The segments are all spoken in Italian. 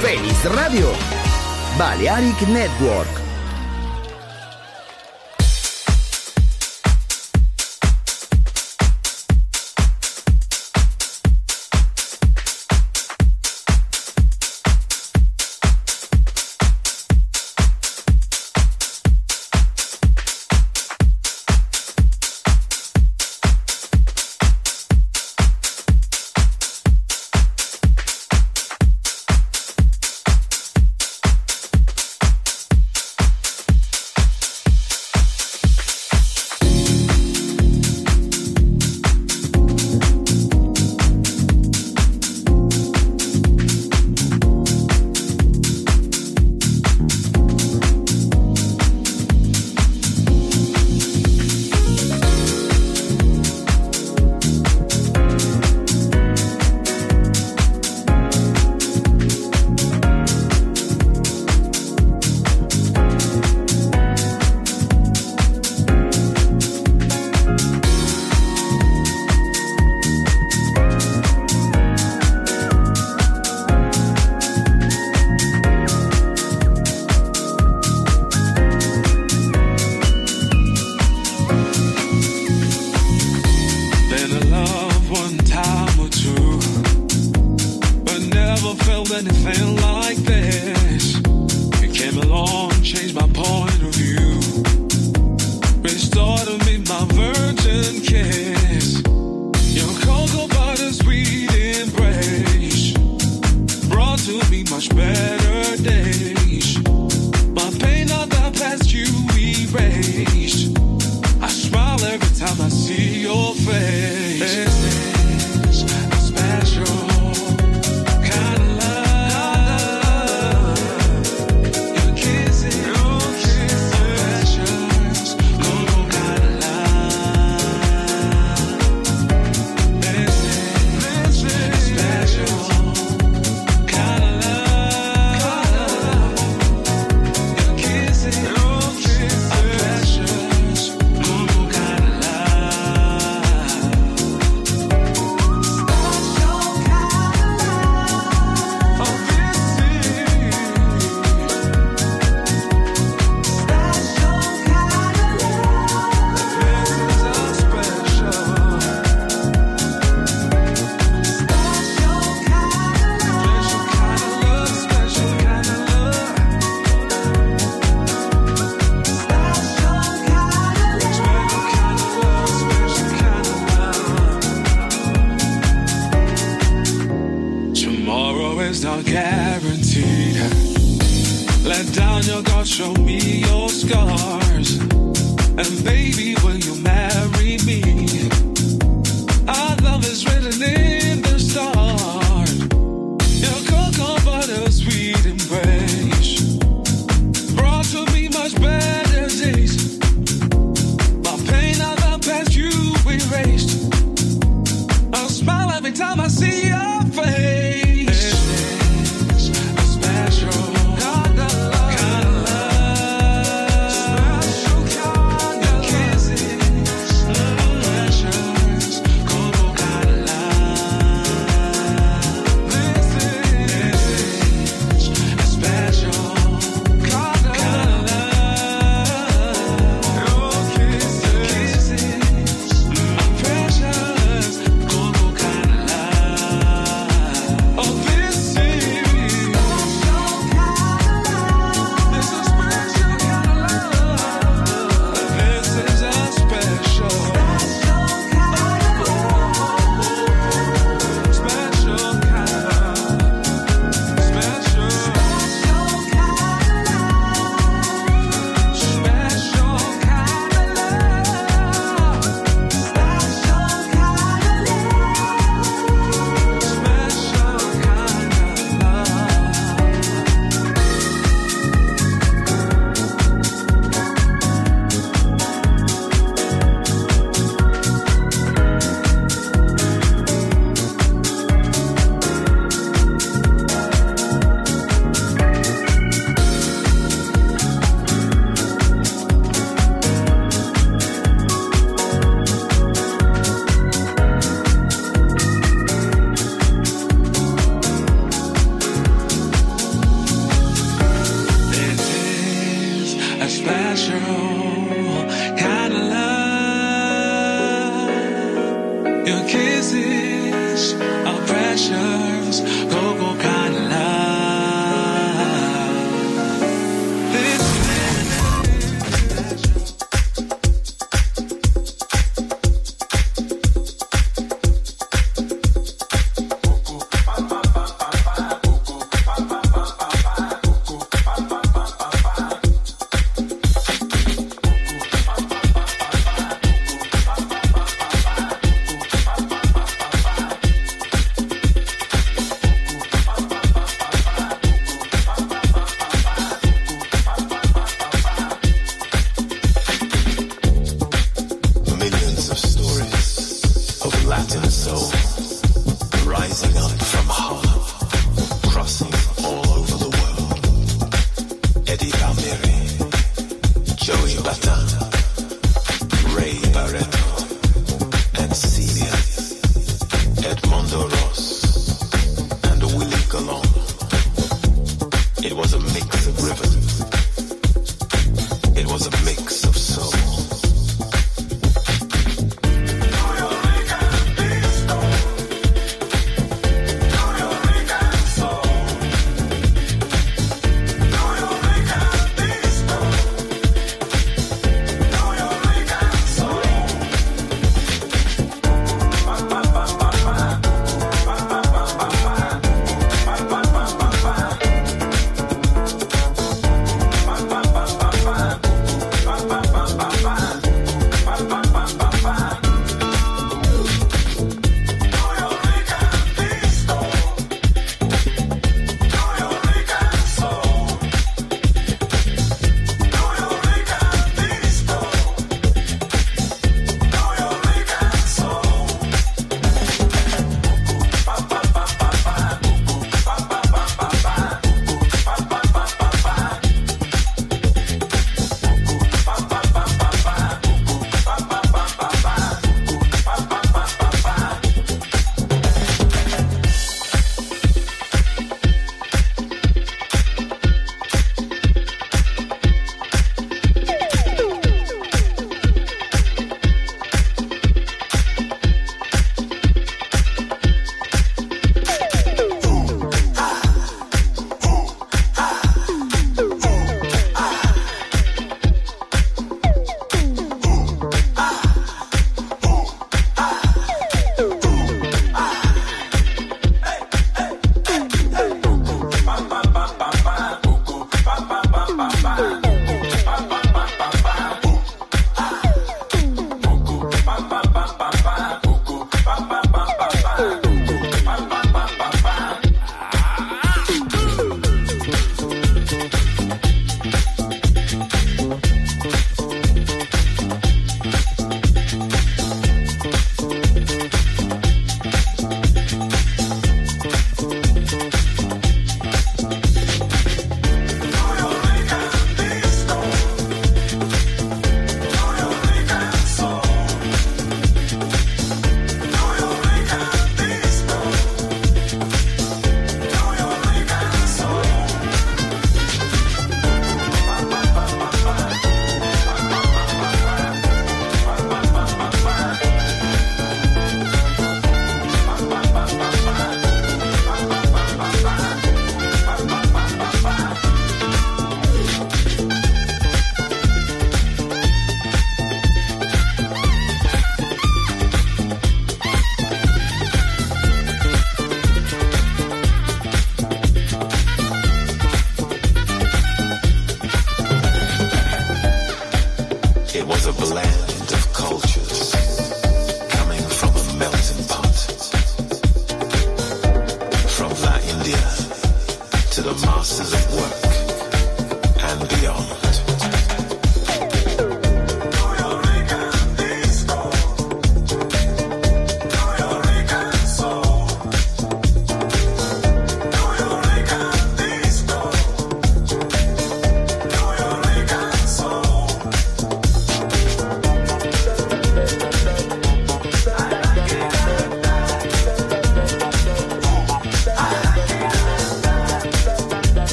¡Feliz radio! Balearic Network.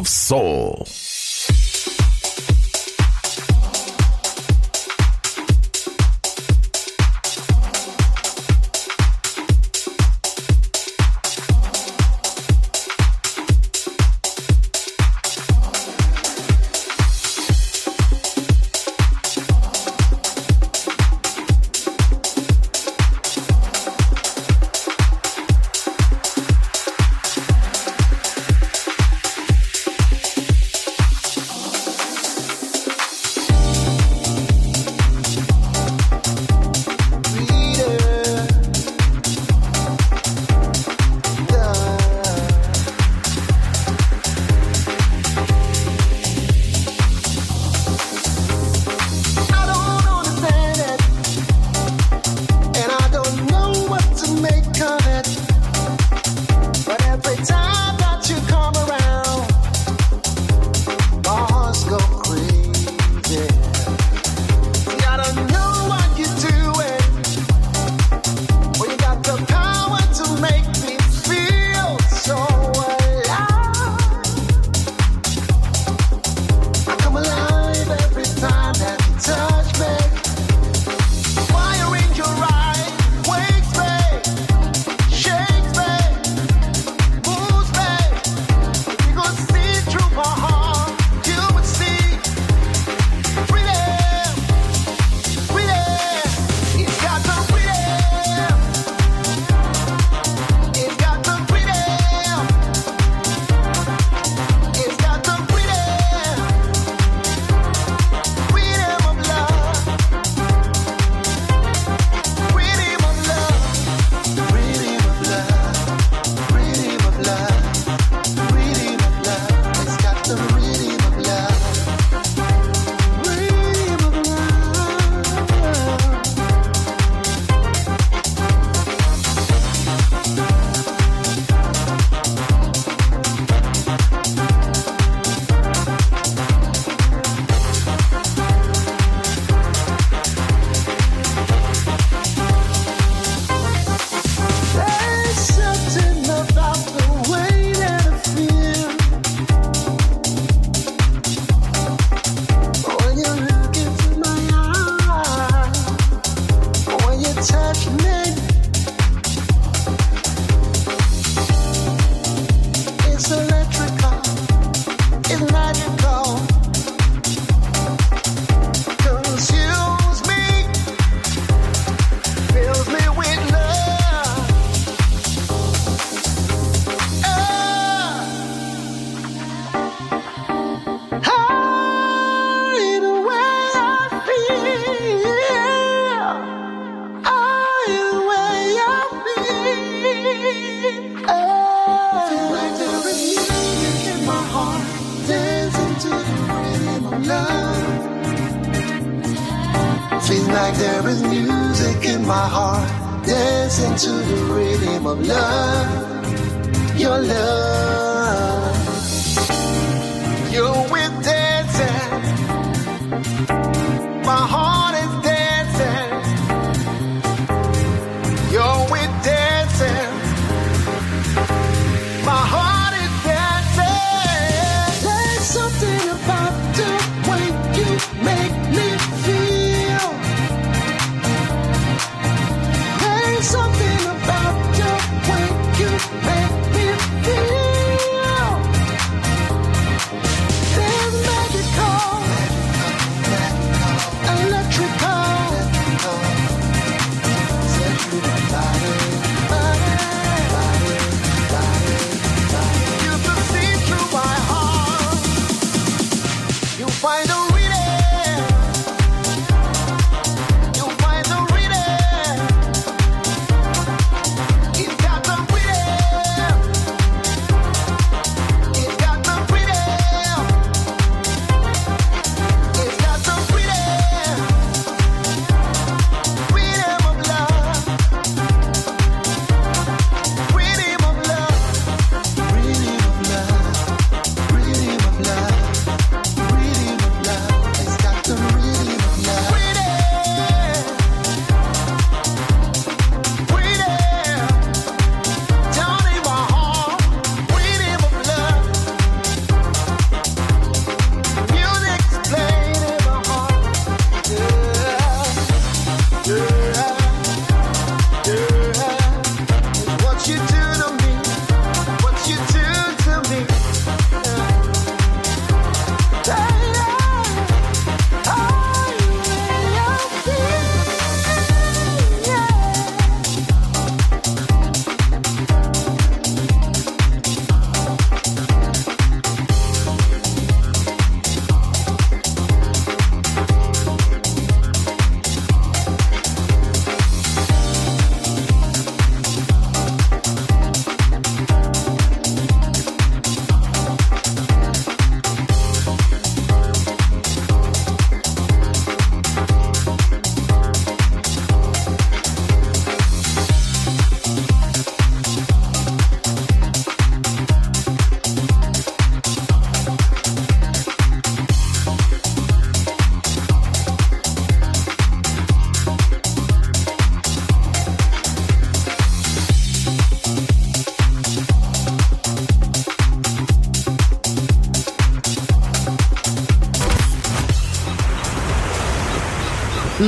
Of soul.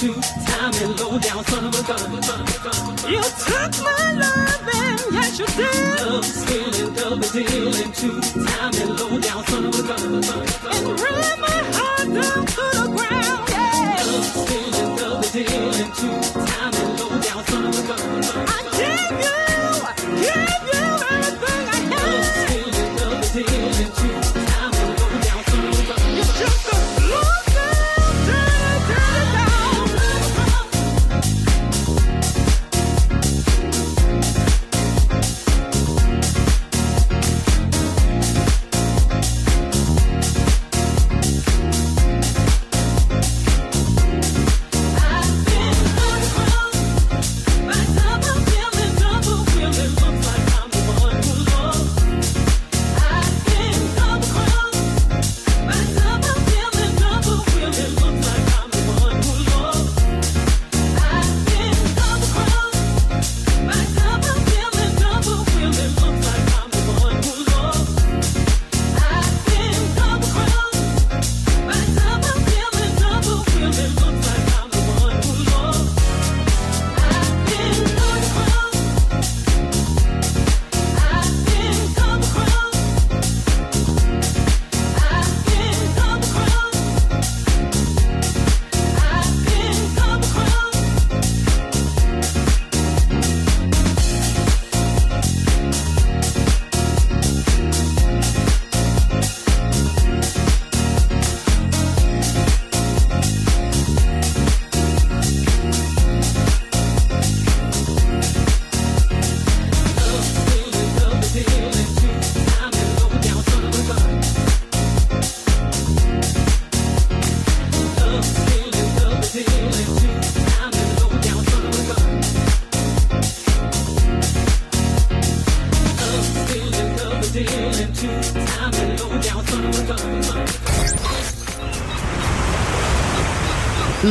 two-time and low-down son of a gun.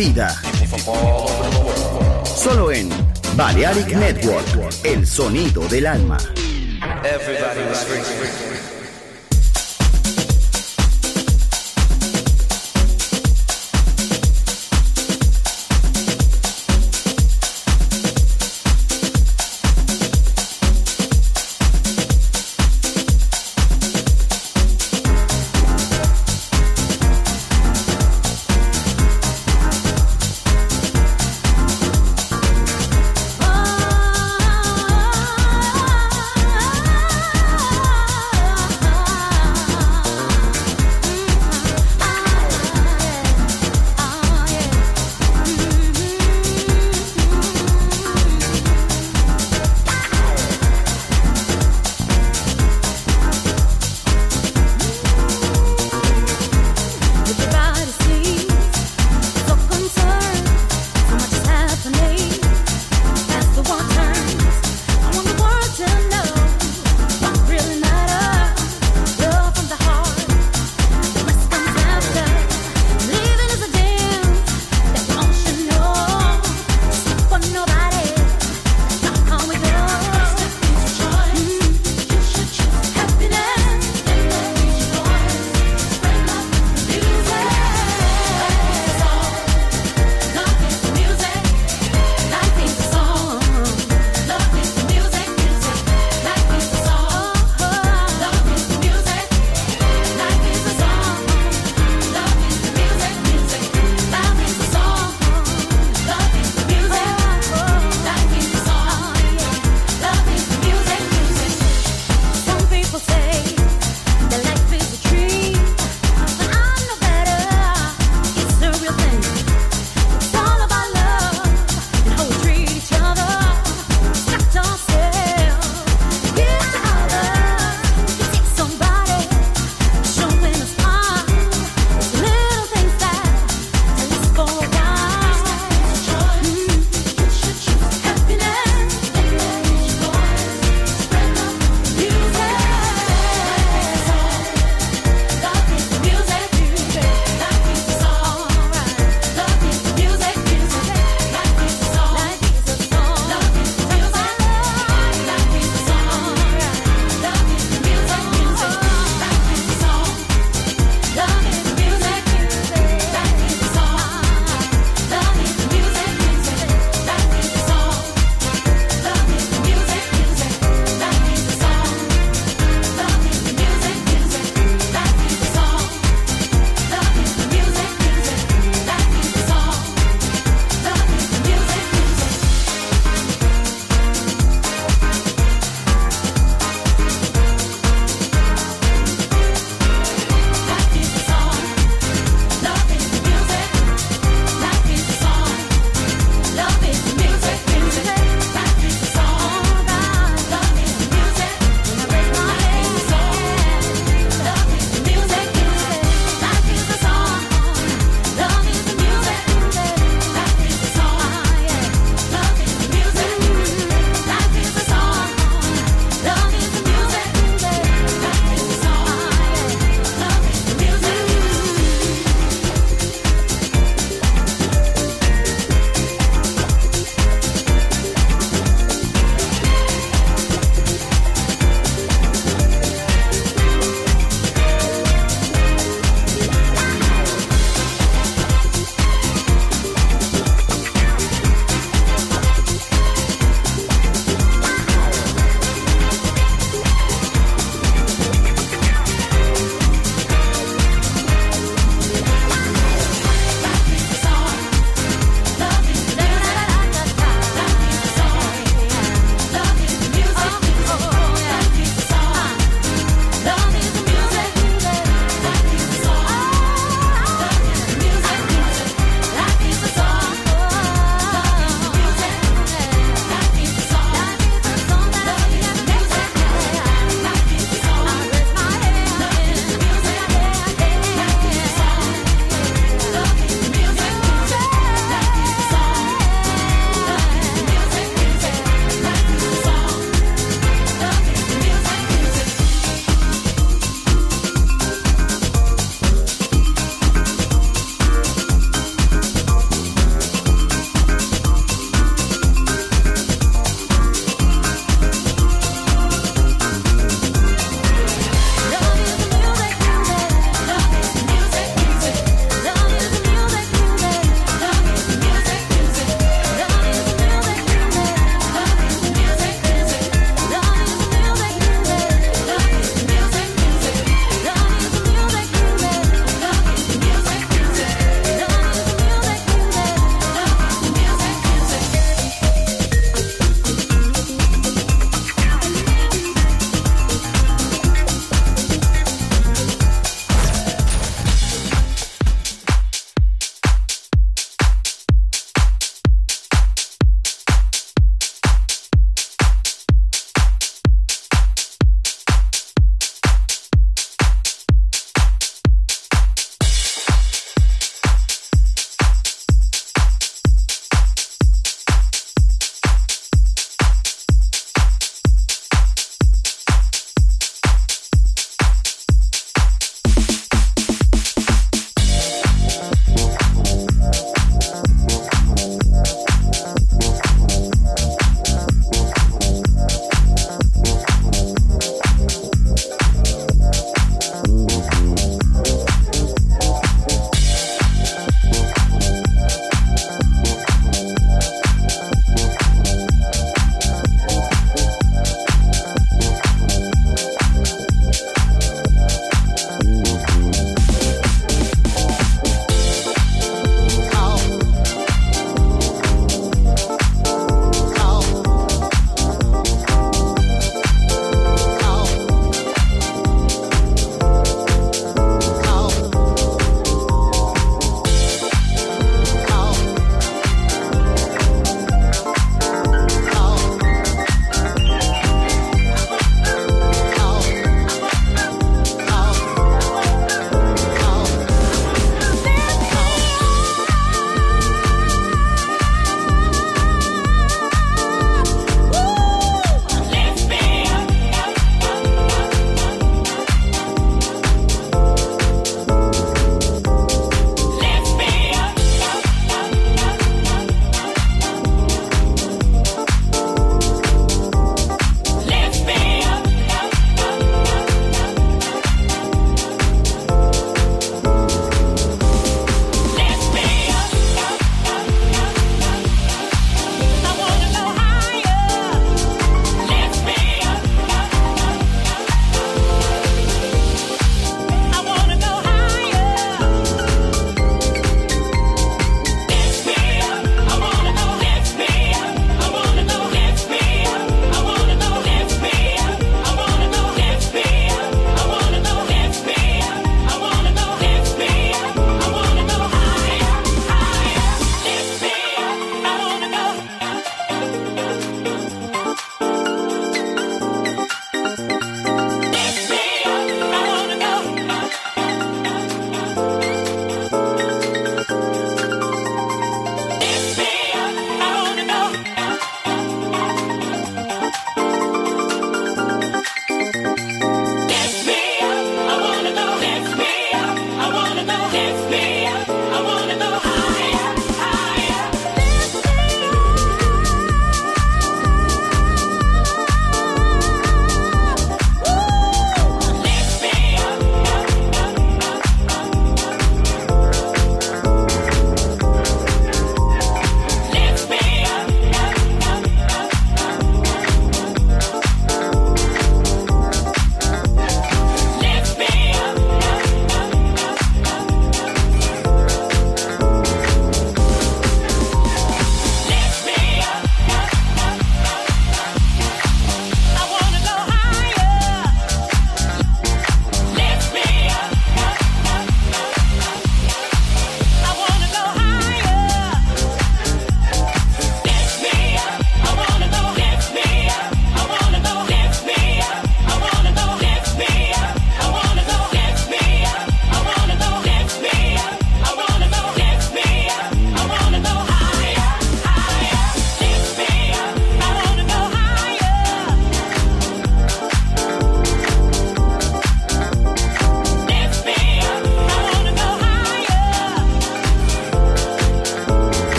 vida. Solo en Balearic Network, el sonido del alma. Oh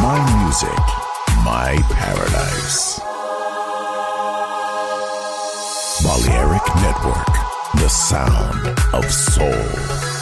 My music, my paradise. Balearic Network, the sound of soul.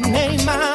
name my.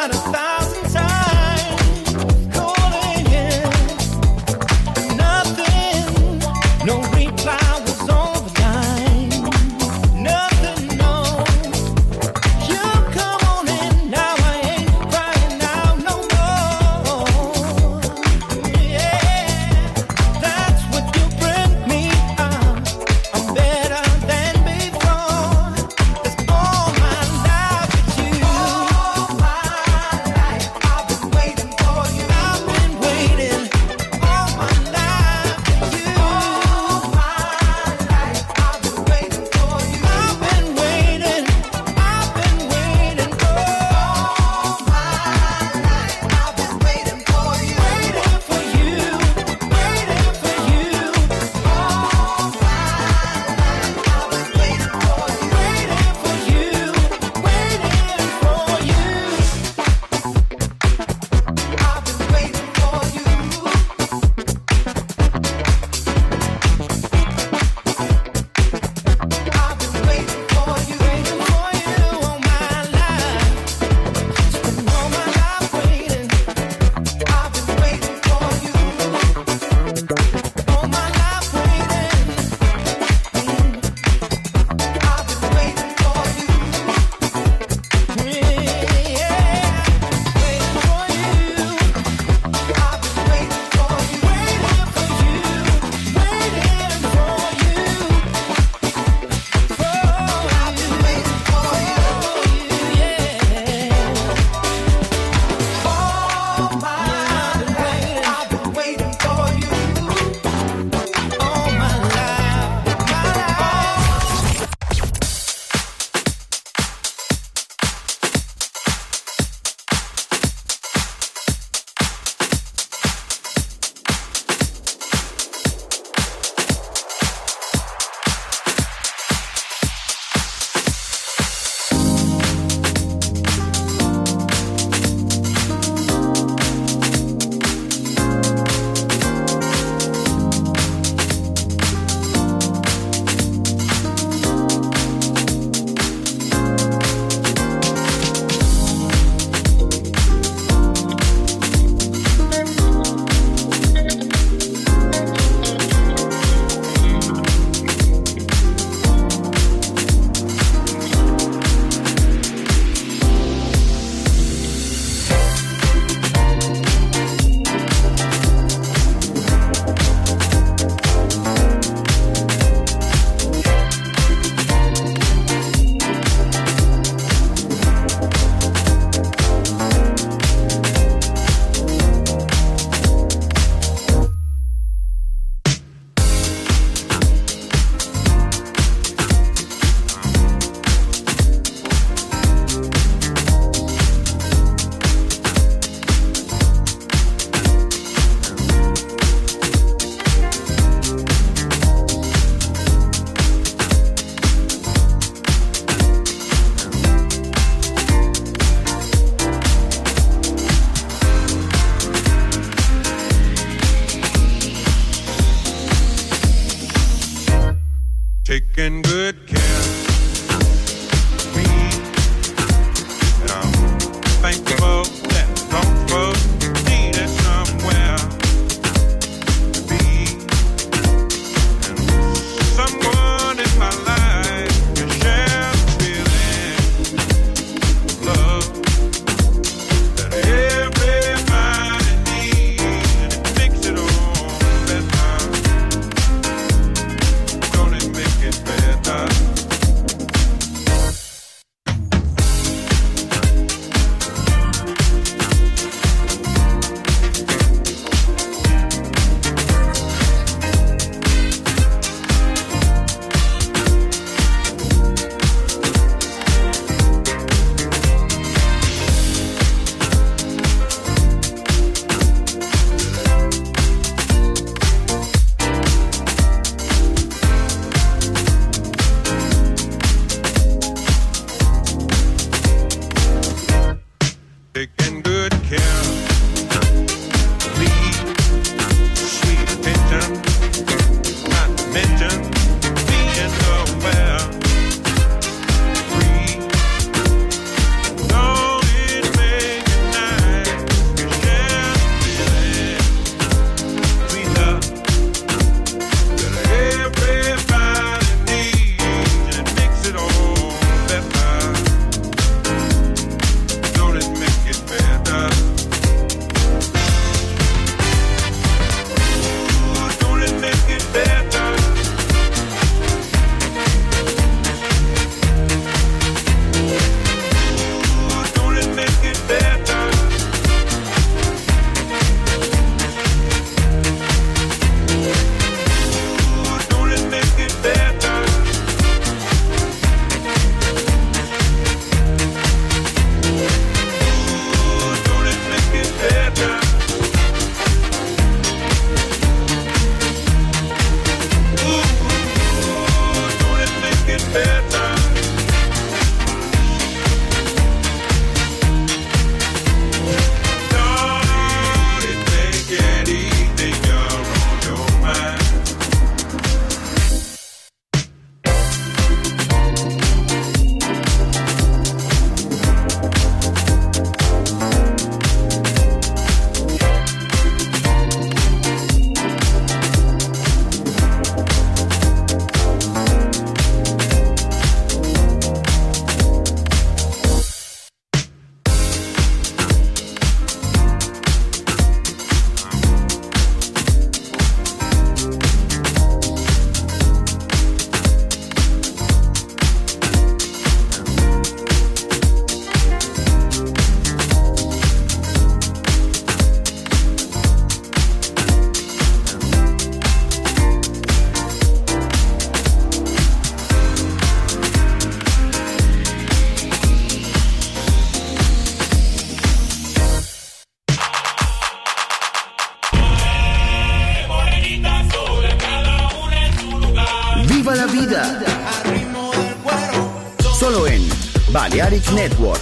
Network,